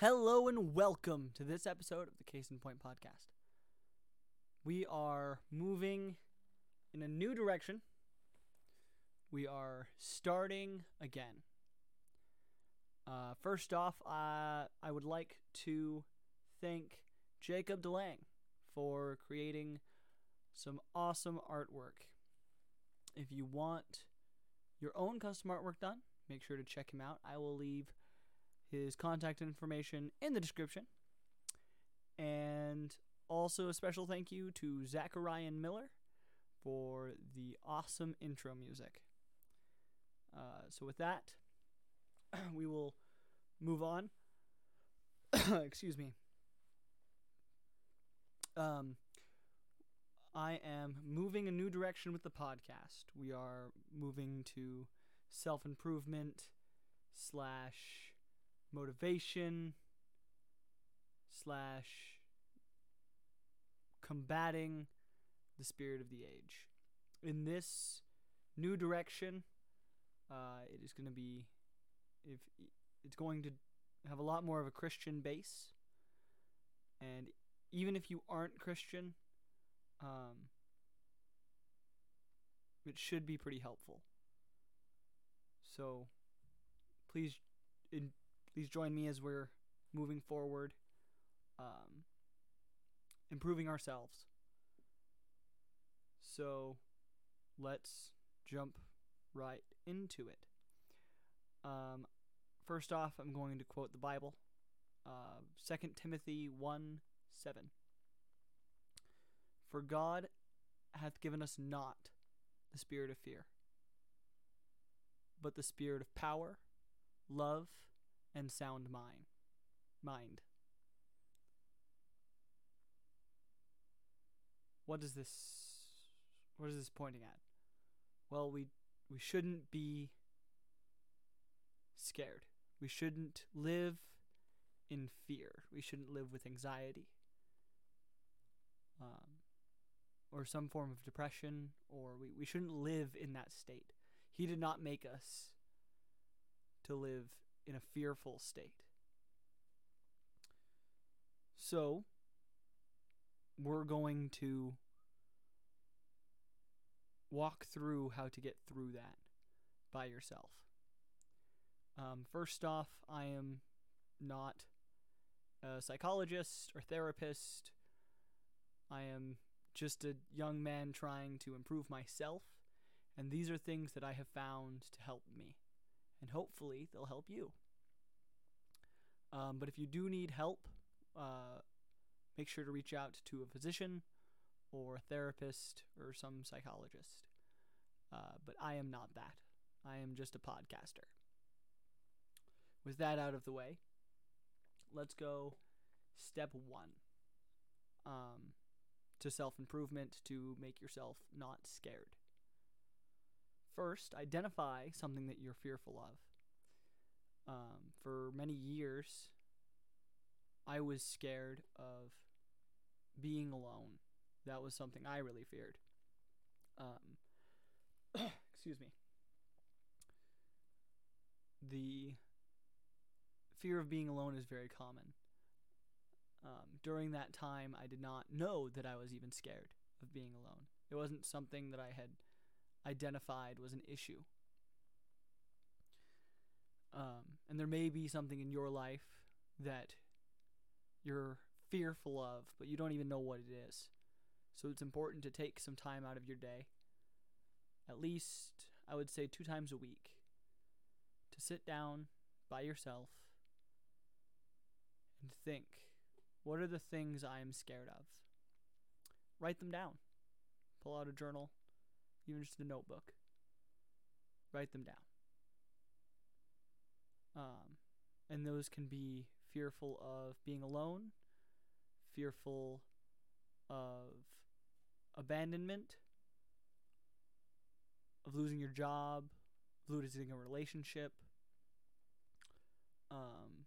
Hello and welcome to this episode of the Case in Point podcast. We are moving in a new direction. We are starting again. Uh, first off, uh, I would like to thank Jacob DeLang for creating some awesome artwork. If you want your own custom artwork done, make sure to check him out. I will leave his contact information in the description. And also a special thank you to Zachariah Miller for the awesome intro music. Uh, so with that, we will move on. Excuse me. Um, I am moving a new direction with the podcast. We are moving to self improvement slash motivation slash combating the spirit of the age. In this new direction, uh, it is going to be if it's going to have a lot more of a Christian base, and even if you aren't Christian, um, it should be pretty helpful. So, please, in, please join me as we're moving forward, um, improving ourselves. So, let's jump right into it. Um, first off, I'm going to quote the Bible, uh, 2 Timothy 1 7. For God hath given us not the spirit of fear, but the spirit of power, love, and sound mind. Mind. What is this? What is this pointing at? Well, we we shouldn't be scared. We shouldn't live in fear. We shouldn't live with anxiety. Um, or some form of depression, or we, we shouldn't live in that state. He did not make us to live in a fearful state. So, we're going to walk through how to get through that by yourself. Um, first off, I am not a psychologist or therapist. I am just a young man trying to improve myself, and these are things that I have found to help me, and hopefully they'll help you. Um, but if you do need help, uh, make sure to reach out to a physician or a therapist or some psychologist. Uh, but I am not that. I am just a podcaster. With that out of the way, let's go step one um, to self improvement to make yourself not scared. First, identify something that you're fearful of. Um, for many years, I was scared of being alone. That was something I really feared. Um, excuse me. The fear of being alone is very common. Um, during that time, I did not know that I was even scared of being alone. It wasn't something that I had identified was an issue. Um, and there may be something in your life that you're fearful of, but you don't even know what it is. So it's important to take some time out of your day, at least, I would say, two times a week, to sit down by yourself and think what are the things I am scared of? Write them down. Pull out a journal, even just a notebook. Write them down. Um, and those can be fearful of being alone, fearful of abandonment, of losing your job, losing a relationship, um,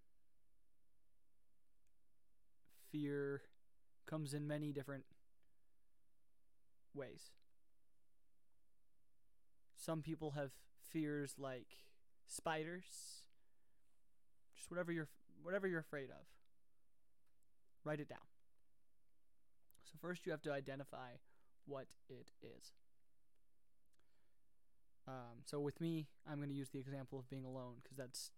fear comes in many different ways. Some people have fears like spiders, just whatever your whatever you're afraid of. Write it down. So first you have to identify what it is. Um, so with me, I'm going to use the example of being alone because that's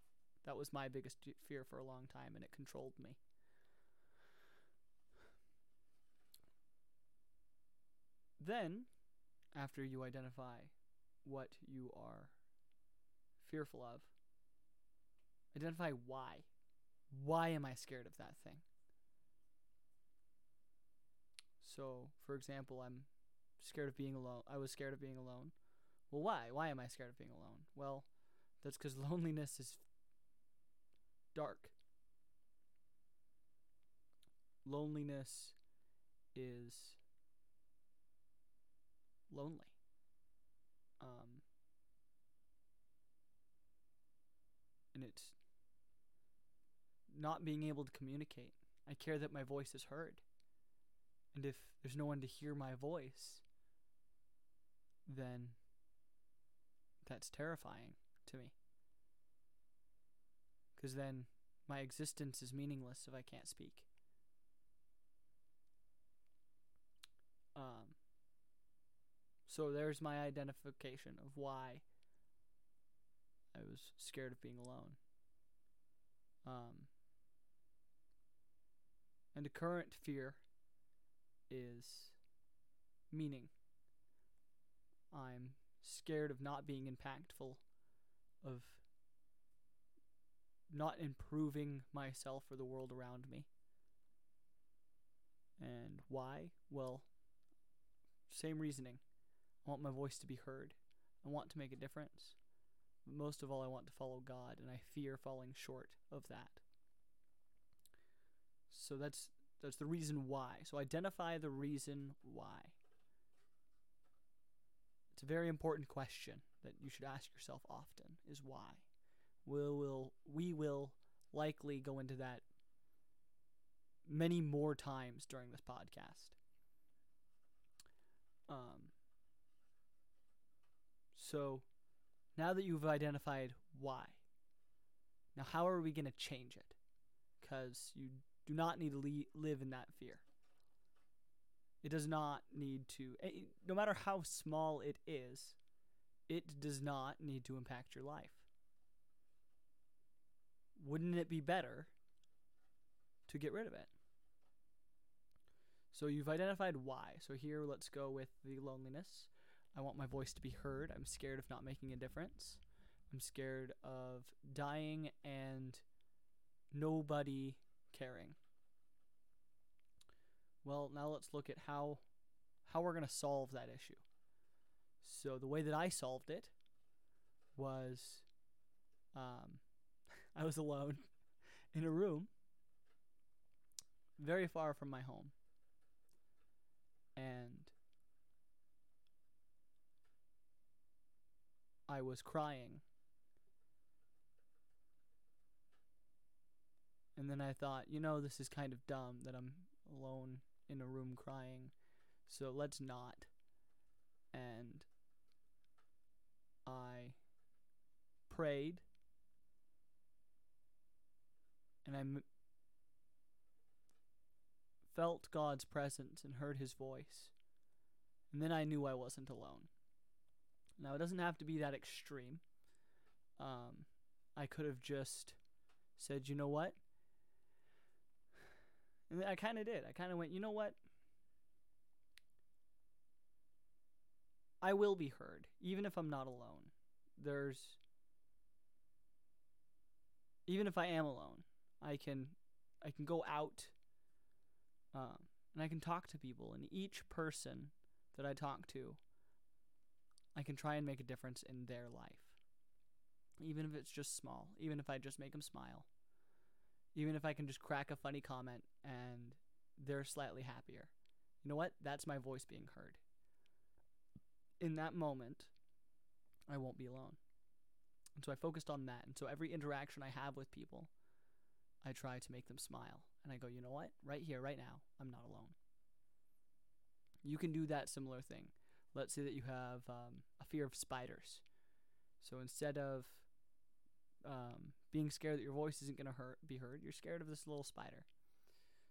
that was my biggest fear for a long time, and it controlled me. Then, after you identify what you are fearful of, identify why. Why am I scared of that thing? So, for example, I'm scared of being alone. I was scared of being alone. Well, why? Why am I scared of being alone? Well, that's because loneliness is dark. Loneliness is lonely. Um, and it's not being able to communicate. I care that my voice is heard. And if there's no one to hear my voice, then that's terrifying to me. Because then my existence is meaningless if I can't speak. Um, so there's my identification of why I was scared of being alone. Um, and the current fear is meaning. I'm scared of not being impactful, of not improving myself or the world around me. And why? Well, same reasoning. I want my voice to be heard. I want to make a difference. But most of all, I want to follow God, and I fear falling short of that. So that's that's the reason why. So identify the reason why. It's a very important question that you should ask yourself often is why. We'll, will we will likely go into that many more times during this podcast. Um, so now that you've identified why, now how are we going to change it? Because you do not need to le- live in that fear. It does not need to, no matter how small it is, it does not need to impact your life. Wouldn't it be better to get rid of it? So you've identified why. So here, let's go with the loneliness. I want my voice to be heard. I'm scared of not making a difference. I'm scared of dying and nobody caring. Well, now let's look at how how we're going to solve that issue. So the way that I solved it was um, I was alone in a room very far from my home. And I was crying. And then I thought, you know, this is kind of dumb that I'm alone in a room crying. So let's not. And I prayed. And I m- felt God's presence and heard his voice. And then I knew I wasn't alone. Now, it doesn't have to be that extreme. Um, I could have just said, you know what? And I kind of did. I kind of went, you know what? I will be heard, even if I'm not alone. There's. Even if I am alone, I can, I can go out, um, and I can talk to people. And each person that I talk to, I can try and make a difference in their life, even if it's just small. Even if I just make them smile even if I can just crack a funny comment and they're slightly happier. You know what? That's my voice being heard. In that moment, I won't be alone. And so I focused on that. And so every interaction I have with people, I try to make them smile. And I go, you know what? Right here, right now, I'm not alone. You can do that similar thing. Let's say that you have um, a fear of spiders. So instead of um, being scared that your voice isn't going to be heard. You're scared of this little spider.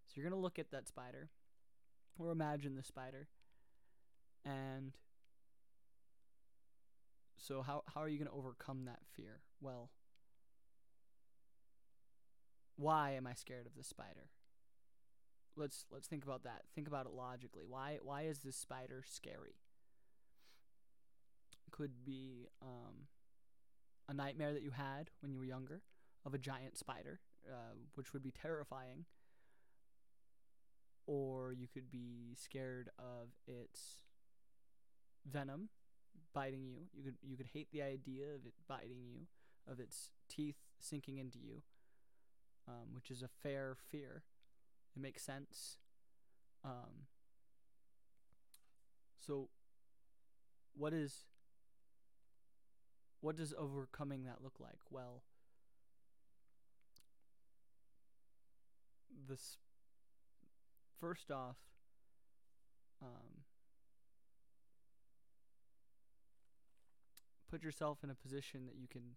So you're going to look at that spider or imagine the spider. And so how how are you going to overcome that fear? Well, why am I scared of the spider? Let's let's think about that. Think about it logically. Why why is this spider scary? Could be um, a nightmare that you had when you were younger of a giant spider, uh, which would be terrifying. Or you could be scared of its venom biting you. You could you could hate the idea of it biting you, of its teeth sinking into you, um, which is a fair fear. It makes sense. Um, so, what is what does overcoming that look like? Well, this first off, um, put yourself in a position that you can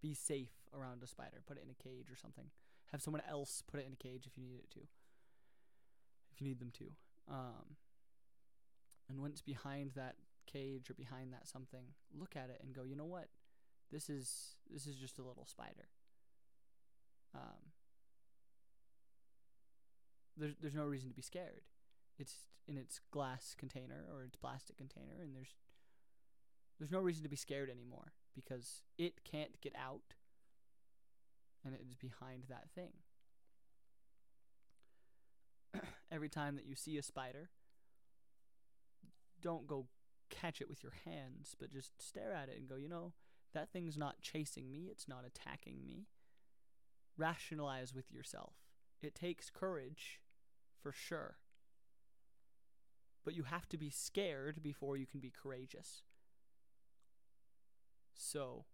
be safe around a spider. Put it in a cage or something. Have someone else put it in a cage if you need it to. If you need them to. Um, and it's behind that cage or behind that something, look at it and go, you know what? This is this is just a little spider. Um, there's there's no reason to be scared. It's in its glass container or its plastic container, and there's there's no reason to be scared anymore because it can't get out, and it is behind that thing. Every time that you see a spider, don't go catch it with your hands, but just stare at it and go, you know, that thing's not chasing me, it's not attacking me. Rationalize with yourself. It takes courage, for sure. But you have to be scared before you can be courageous. So,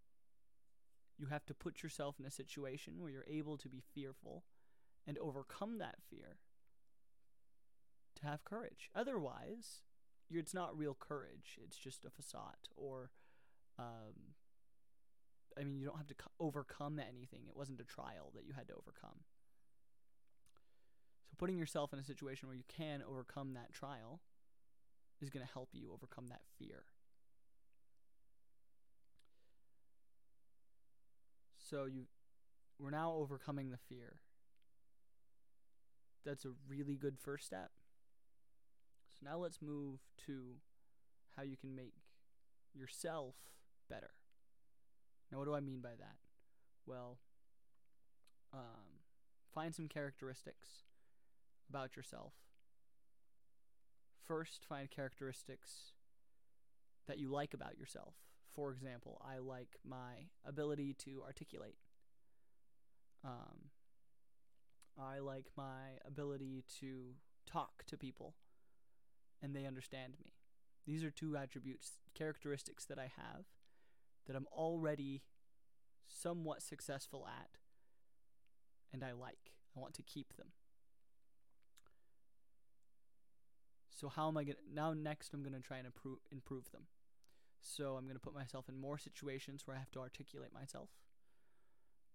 you have to put yourself in a situation where you're able to be fearful and overcome that fear to have courage. Otherwise, it's not real courage, it's just a facade or um, I mean, you don't have to co- overcome anything. It wasn't a trial that you had to overcome. So putting yourself in a situation where you can overcome that trial is going to help you overcome that fear. So you we're now overcoming the fear. That's a really good first step. So now let's move to how you can make yourself better. Now, what do I mean by that? Well, um, find some characteristics about yourself. First, find characteristics that you like about yourself. For example, I like my ability to articulate. Um, I like my ability to talk to people and they understand me. These are two attributes, characteristics that I have that I'm already somewhat successful at and I like. I want to keep them. So how am I going to now next I'm going to try and improve improve them. So I'm going to put myself in more situations where I have to articulate myself.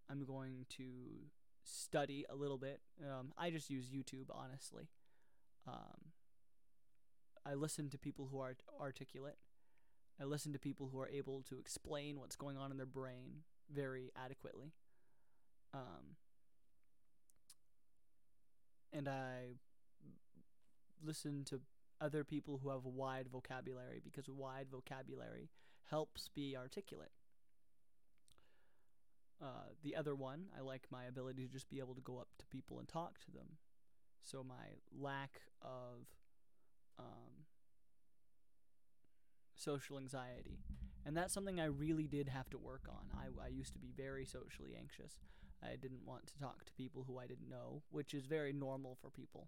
I'm going to study a little bit. Um, I just use YouTube, honestly. Um, I listen to people who are articulate. I listen to people who are able to explain what's going on in their brain very adequately. Um, and I listen to other people who have a wide vocabulary because wide vocabulary helps be articulate. Uh, the other one, I like my ability to just be able to go up to people and talk to them. So my lack of um, social anxiety. And that's something I really did have to work on. I, I used to be very socially anxious. I didn't want to talk to people who I didn't know, which is very normal for people.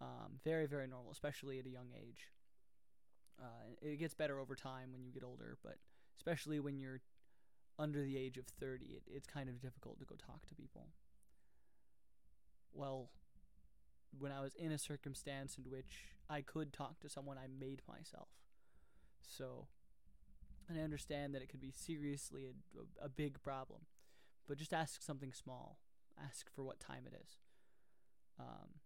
Um, very, very normal, especially at a young age. Uh, it gets better over time when you get older, but especially when you're under the age of 30, it, it's kind of difficult to go talk to people. Well, when I was in a circumstance in which I could talk to someone, I made myself. So, and I understand that it could be seriously a, a, a big problem, but just ask something small. Ask for what time it is. Um,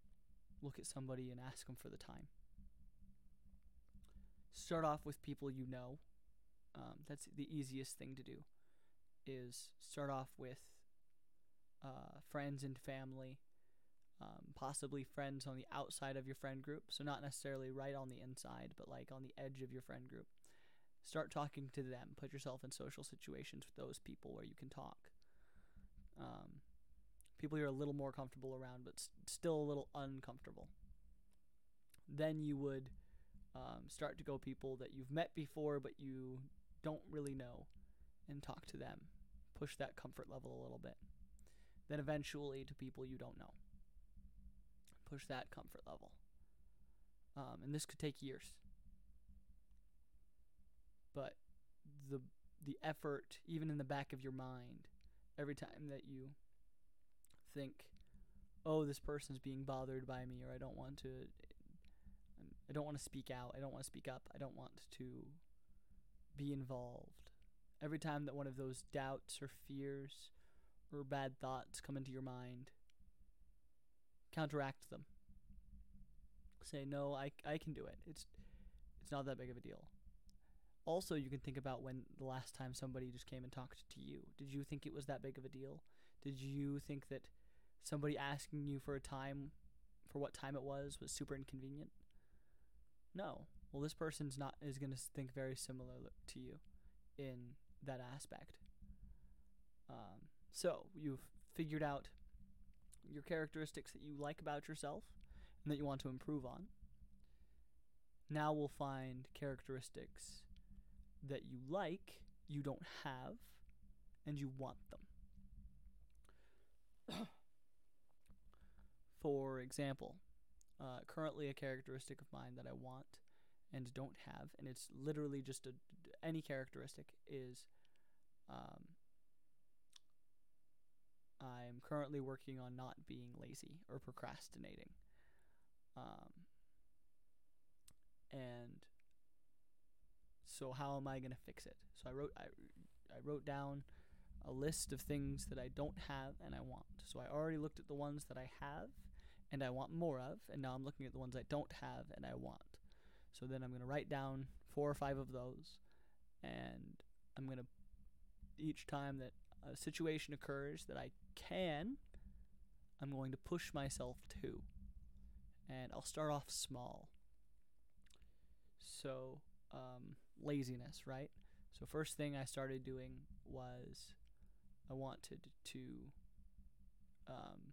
look at somebody and ask them for the time. Start off with people you know. Um, that's the easiest thing to do. Is start off with uh, friends and family, um, possibly friends on the outside of your friend group. So not necessarily right on the inside, but like on the edge of your friend group. Start talking to them. Put yourself in social situations with those people where you can talk. Um, people you're a little more comfortable around, but still a little uncomfortable. Then you would um, start to go people that you've met before, but you don't really know, and talk to them. Push that comfort level a little bit. Then eventually to people you don't know. That comfort level. Um, and this could take years. But the the effort, even in the back of your mind, every time that you think, "Oh, this person's being bothered by me," or "I don't want to," I don't want to speak out. I don't want to speak up. I don't want to be involved. Every time that one of those doubts or fears or bad thoughts come into your mind, counteract them. Say, "No, I I can do it. It's it's not that big of a deal." Also, you can think about when the last time somebody just came and talked to you. Did you think it was that big of a deal? Did you think that somebody asking you for a time, for what time it was, was super inconvenient? No. Well, this person's not is going to think very similar to you in that aspect. Um, so you've figured out your characteristics that you like about yourself and that you want to improve on. Now we'll find characteristics that you like, you don't have, and you want them. For example, uh, currently a characteristic of mine that I want and don't have, and it's literally just a any characteristic is um, I'm currently working on not being lazy or procrastinating. Um, and so how am I going to fix it? So I wrote I, I wrote down a list of things that I don't have and I want. So I already looked at the ones that I have and I want more of, and now I'm looking at the ones I don't have and I want. So then I'm going to write down four or five of those and I'm going to each time that a situation occurs that I can, I'm going to push myself to. And I'll start off small. So, um, laziness, right? So, first thing I started doing was I wanted to, um,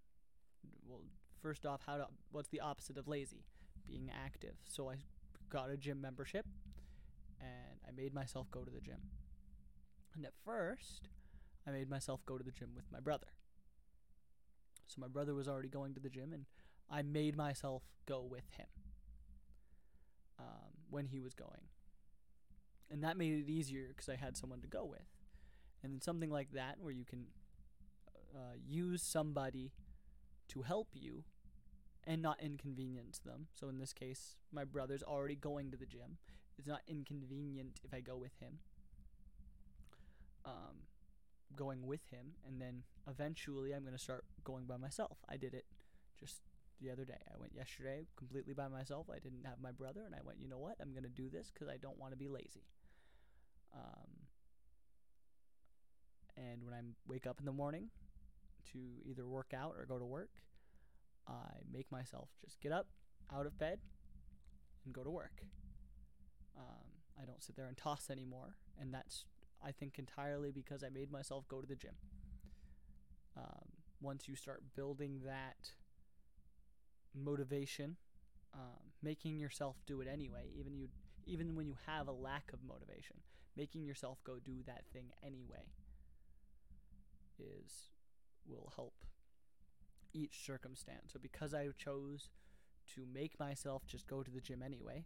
well, first off, how what's the opposite of lazy? Being active. So, I got a gym membership and I made myself go to the gym. And at first, I made myself go to the gym with my brother. So my brother was already going to the gym, and I made myself go with him um, when he was going. And that made it easier because I had someone to go with. And then something like that, where you can uh, use somebody to help you and not inconvenience them. So in this case, my brother's already going to the gym. It's not inconvenient if I go with him. Um, going with him, and then eventually I'm going to start going by myself. I did it just the other day. I went yesterday completely by myself. I didn't have my brother, and I went, you know what? I'm going to do this because I don't want to be lazy. Um, and when I wake up in the morning to either work out or go to work, I make myself just get up out of bed and go to work. Um, I don't sit there and toss anymore, and that's I think entirely because I made myself go to the gym. Um, once you start building that motivation, um, making yourself do it anyway, even you even when you have a lack of motivation, making yourself go do that thing anyway is will help each circumstance. So because I chose to make myself just go to the gym anyway,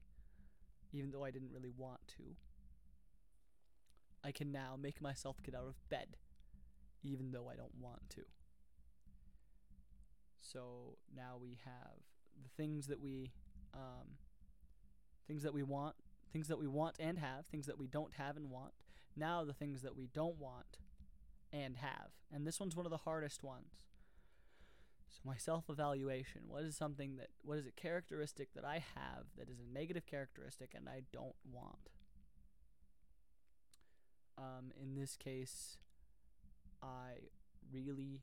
even though I didn't really want to, I can now make myself get out of bed, even though I don't want to. So now we have the things that we, um, things that we want, things that we want and have, things that we don't have and want. Now the things that we don't want and have. And this one's one of the hardest ones. So my self-evaluation, what is something that what is a characteristic that I have that is a negative characteristic and I don't want? Um, in this case, I really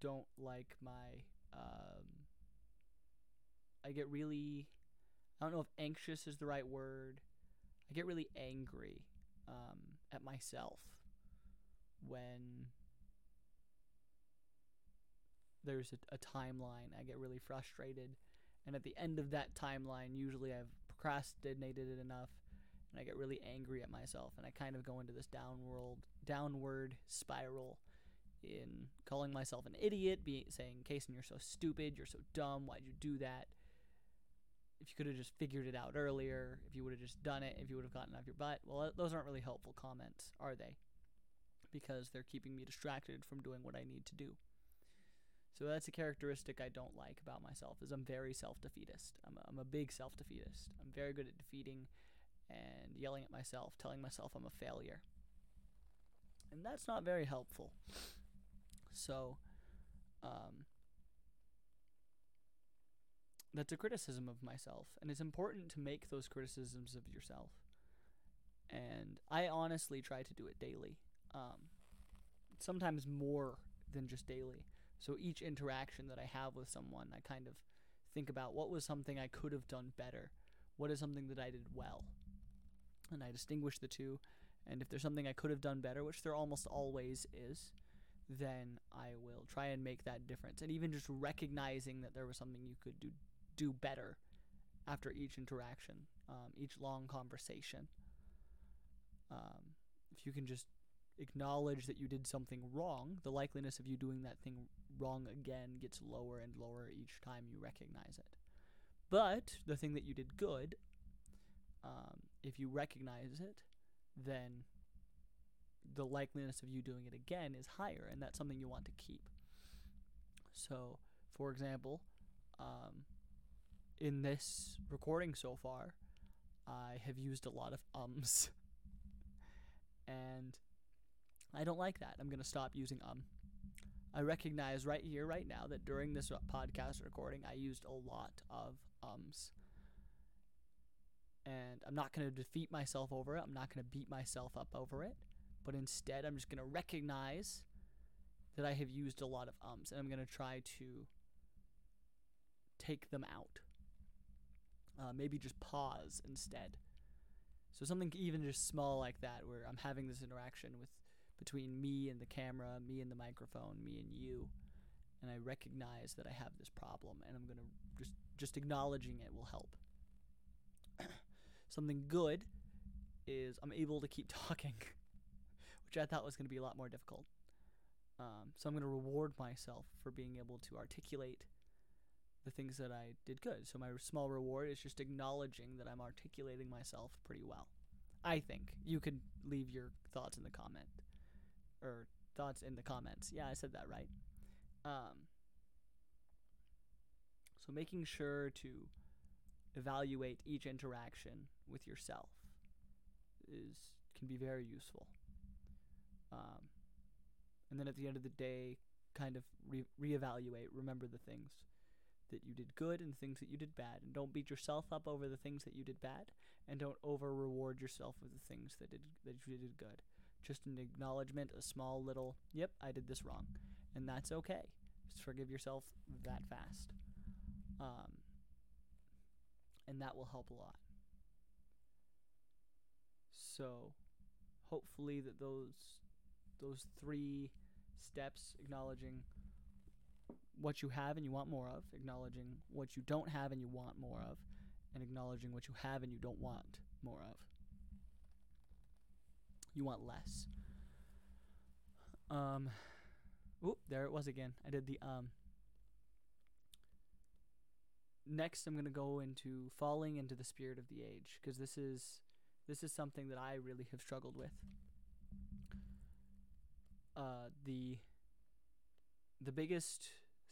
don't like my um, I get really I don't know if anxious is the right word. I get really angry um, at myself when there's a, a timeline. I get really frustrated, and at the end of that timeline, usually I've procrastinated it enough, and I get really angry at myself, and I kind of go into this downward downward spiral in calling myself an idiot, be saying, Kayson, you're so stupid, you're so dumb, why'd you do that? If you could have just figured it out earlier, if you would have just done it, if you would have gotten off your butt. Well, those aren't really helpful comments, are they? Because they're keeping me distracted from doing what I need to do. So that's a characteristic I don't like about myself is I'm very self-defeatist. I'm a, I'm a big self-defeatist. I'm very good at defeating and yelling at myself, telling myself I'm a failure. And that's not very helpful. So, um, that's a criticism of myself, and it's important to make those criticisms of yourself. And I honestly try to do it daily, um, sometimes more than just daily. So each interaction that I have with someone, I kind of think about what was something I could have done better, what is something that I did well, and I distinguish the two. And if there's something I could have done better, which there almost always is, then I will try and make that difference. And even just recognizing that there was something you could do do better after each interaction, um, each long conversation. Um, if you can just acknowledge that you did something wrong, the likeliness of you doing that thing wrong again gets lower and lower each time you recognize it. But the thing that you did good, um, if you recognize it, then the likeliness of you doing it again is higher, and that's something you want to keep. So, for example, um, in this recording so far, I have used a lot of ums. and I don't like that. I'm going to stop using um. I recognize right here, right now, that during this podcast recording, I used a lot of ums. And I'm not going to defeat myself over it. I'm not going to beat myself up over it but instead I'm just going to recognize that I have used a lot of ums and I'm going to try to take them out. Uh, maybe just pause instead. So something even just small like that, where I'm having this interaction with between me and the camera, me and the microphone, me and you, and I recognize that I have this problem, and I'm gonna just just acknowledging it will help. something good is I'm able to keep talking which I thought was going to be a lot more difficult. Um, so I'm going to reward myself for being able to articulate the things that I did good. So my small reward is just acknowledging that I'm articulating myself pretty well. I think you could leave your thoughts in the comment or thoughts in the comments. Yeah, I said that right. Um, so making sure to evaluate each interaction with yourself is can be very useful. Um, and then at the end of the day, kind of re- reevaluate, remember the things that you did good and things that you did bad, and don't beat yourself up over the things that you did bad, and don't over reward yourself with the things that did that you did good. Just an acknowledgement, a small little, yep, I did this wrong, and that's okay. Just forgive yourself that fast, um, that will help a lot. So, hopefully that those those three steps acknowledging what you have and you want more of, acknowledging what you don't have and you want more of, and acknowledging what you have and you don't want more of. You want less. Um, oop, there it was again. I did the um. Next, I'm gonna go into falling into the spirit of the age because this is this is something that I really have struggled with. Uh, the the biggest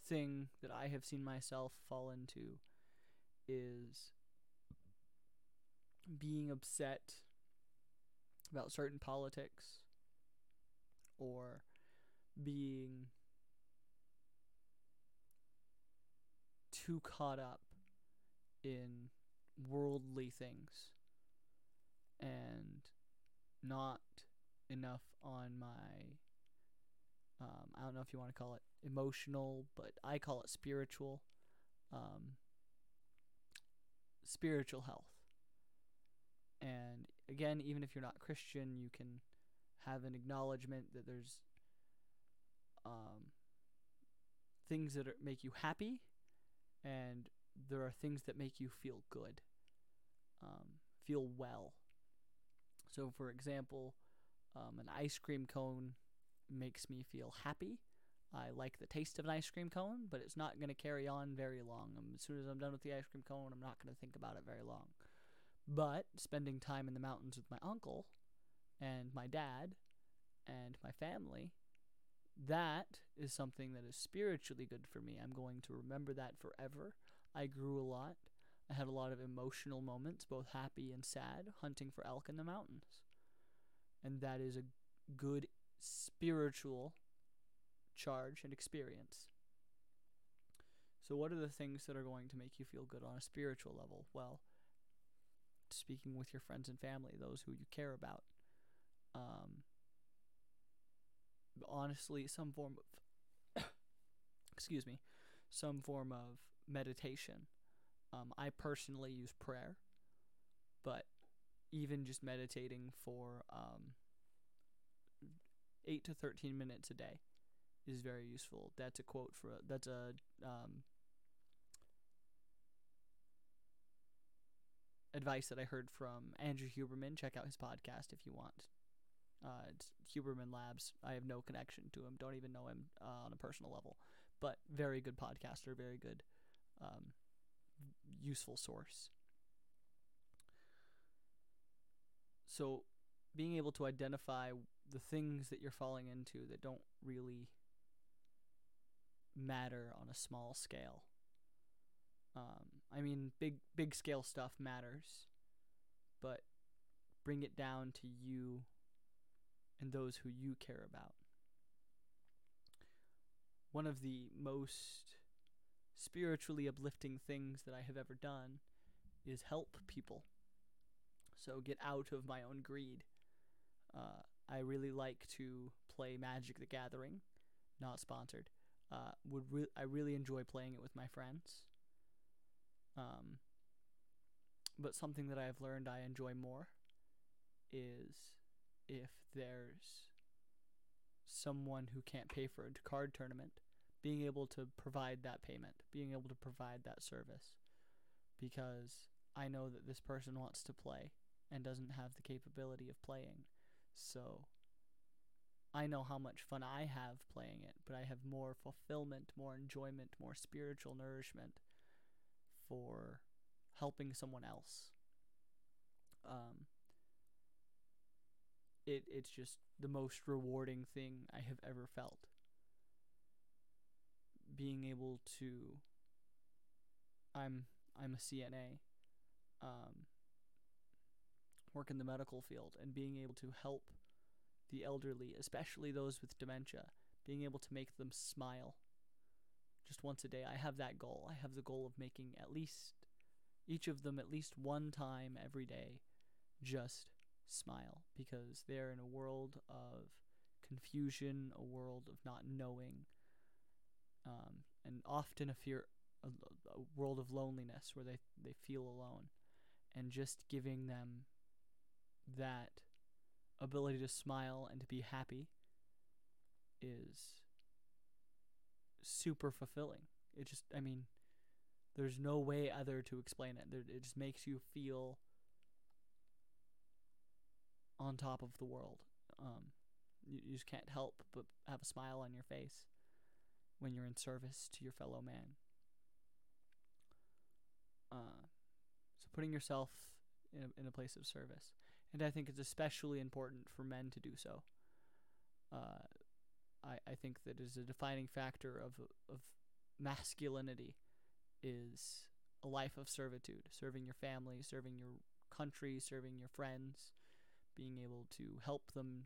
thing that I have seen myself fall into is being upset about certain politics or being too caught up in worldly things and not enough on my um, I don't know if you want to call it emotional, but I call it spiritual um, spiritual health. And again, even if you're not Christian, you can have an acknowledgement that there's um, things that are, make you happy, and there are things that make you feel good, um, feel well. So, for example, um, an ice cream cone makes me feel happy. I like the taste of an ice cream cone, but it's not going to carry on very long. Um, as soon as I'm done with the ice cream cone, I'm not going to think about it very long. But spending time in the mountains with my uncle and my dad and my family, that is something that is spiritually good for me. I'm going to remember that forever. I grew a lot. I had a lot of emotional moments, both happy and sad, hunting for elk in the mountains. And that is a good spiritual charge and experience. So, what are the things that are going to make you feel good on a spiritual level? Well, speaking with your friends and family, those who you care about. Um, honestly, some form of, excuse me, some form of meditation. Um, I personally use prayer, but even just meditating for um, 8 to 13 minutes a day is very useful. That's a quote for that's a um, advice that I heard from Andrew Huberman. Check out his podcast if you want. Uh, it's Huberman Labs. I have no connection to him. Don't even know him uh, on a personal level, but very good podcaster. Very good, um, useful source. So, being able to identify the things that you're falling into that don't really matter on a small scale. Um, I mean, big big scale stuff matters, but bring it down to you and those who you care about. One of the most spiritually uplifting things that I have ever done is help people. So get out of my own greed. Uh, I really like to play Magic the Gathering, not sponsored. Uh, would re- I really enjoy playing it with my friends. Um, but something that I've learned I enjoy more is if there's someone who can't pay for a card tournament, being able to provide that payment, being able to provide that service. Because I know that this person wants to play and doesn't have the capability of playing. So I know how much fun I have playing it, but I have more fulfillment, more enjoyment, more spiritual nourishment for helping someone else. Um, it it's just the most rewarding thing I have ever felt. Being able to I'm I'm a CNA. Um, work in the medical field and being able to help the elderly, especially those with dementia, being able to make them smile just once a day. I have that goal. I have the goal of making at least each of them at least one time every day just smile because they're in a world of confusion, a world of not knowing, um, and often a fear, a, a world of loneliness where they they feel alone, and just giving them that ability to smile and to be happy is super fulfilling. It just, I mean, there's no way other to explain it. It just makes you feel on top of the world. Um, you, you just can't help but have a smile on your face when you're in service to your fellow man. Uh, so putting yourself in a, in a place of service and I think it's especially important for men to do so. Uh, I I think that is a defining factor of of masculinity is a life of servitude, serving your family, serving your country, serving your friends, being able to help them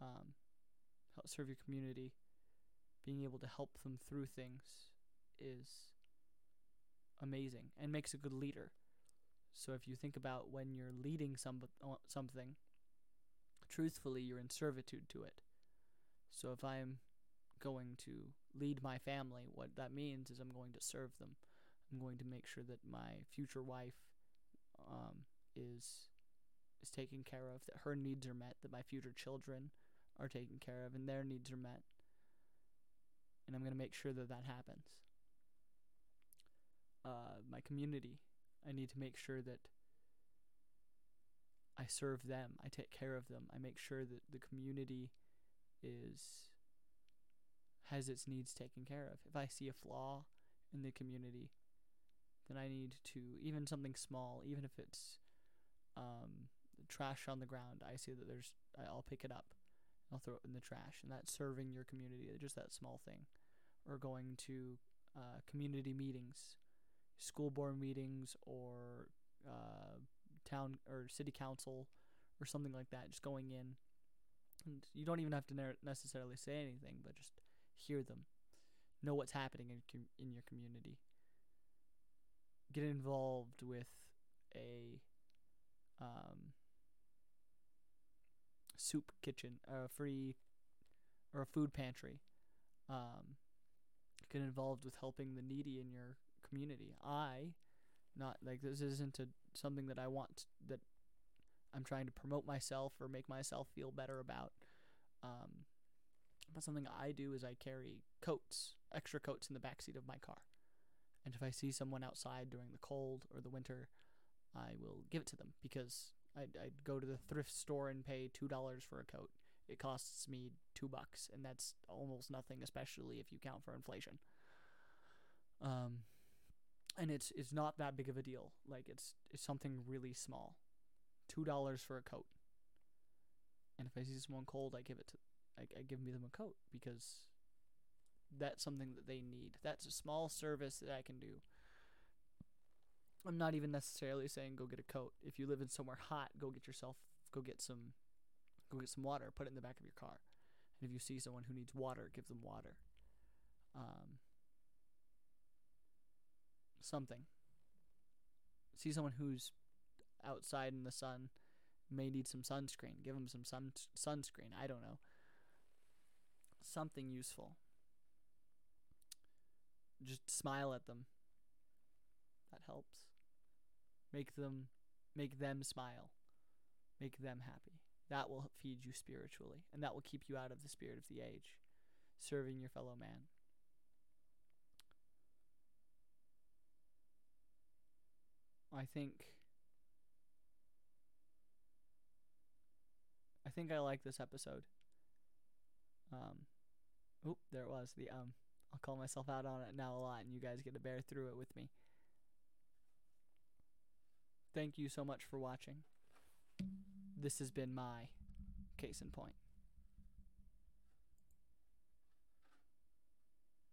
um, help serve your community, being able to help them through things is amazing and makes a good leader. So if you think about when you're leading some something, truthfully you're in servitude to it. So if I'm going to lead my family, what that means is I'm going to serve them. I'm going to make sure that my future wife um, is taken care of, that her needs are met, that my future children are taken care of, and their needs are met. And I'm going to make sure that that happens. Uh, my community, I need to make sure that I serve them, I take care of them, I make sure that the community is has its needs taken care of. If I see a flaw in the community, then I need to even something small, even if it's um, trash on the ground. I see that there's, I'll pick it up, I'll throw it in the trash, and that's serving your community. Just that small thing, or going to uh, community meetings, school board meetings, or uh, town or city council, or something like that. Just going in, and you don't even have to ne- necessarily say anything, but just hear them, know what's happening in com- in your community. Get involved with a um, soup kitchen, a free or a food pantry. Um, get involved with helping the needy in your community. I, not like this isn't a, something that I want that I'm trying to promote myself or make myself feel better about. Um, but something I do is I carry coats, extra coats in the back seat of my car. And if I see someone outside during the cold or the winter, I will give it to them because I'd, I'd go to the thrift store and pay $2 for a coat. It costs me 2 bucks and that's almost nothing especially if you count for inflation. Um and it's it's not that big of a deal. Like it's it's something really small. $2 for a coat. And if I see someone cold, I give it to I, I give them a coat because that's something that they need. That's a small service that I can do. I'm not even necessarily saying go get a coat. If you live in somewhere hot, go get yourself go get some go get some water, put it in the back of your car. And if you see someone who needs water, give them water. Um, something. See someone who's outside in the sun, may need some sunscreen. Give them some sun sunscreen. I don't know something useful. Just smile at them. That helps. Make them make them smile. Make them happy. That will feed you spiritually and that will keep you out of the spirit of the age, serving your fellow man. I think I think I like this episode. Um, oop, there it was. The um, I'll call myself out on it now a lot, and you guys get to bear through it with me. Thank you so much for watching. This has been my case in point.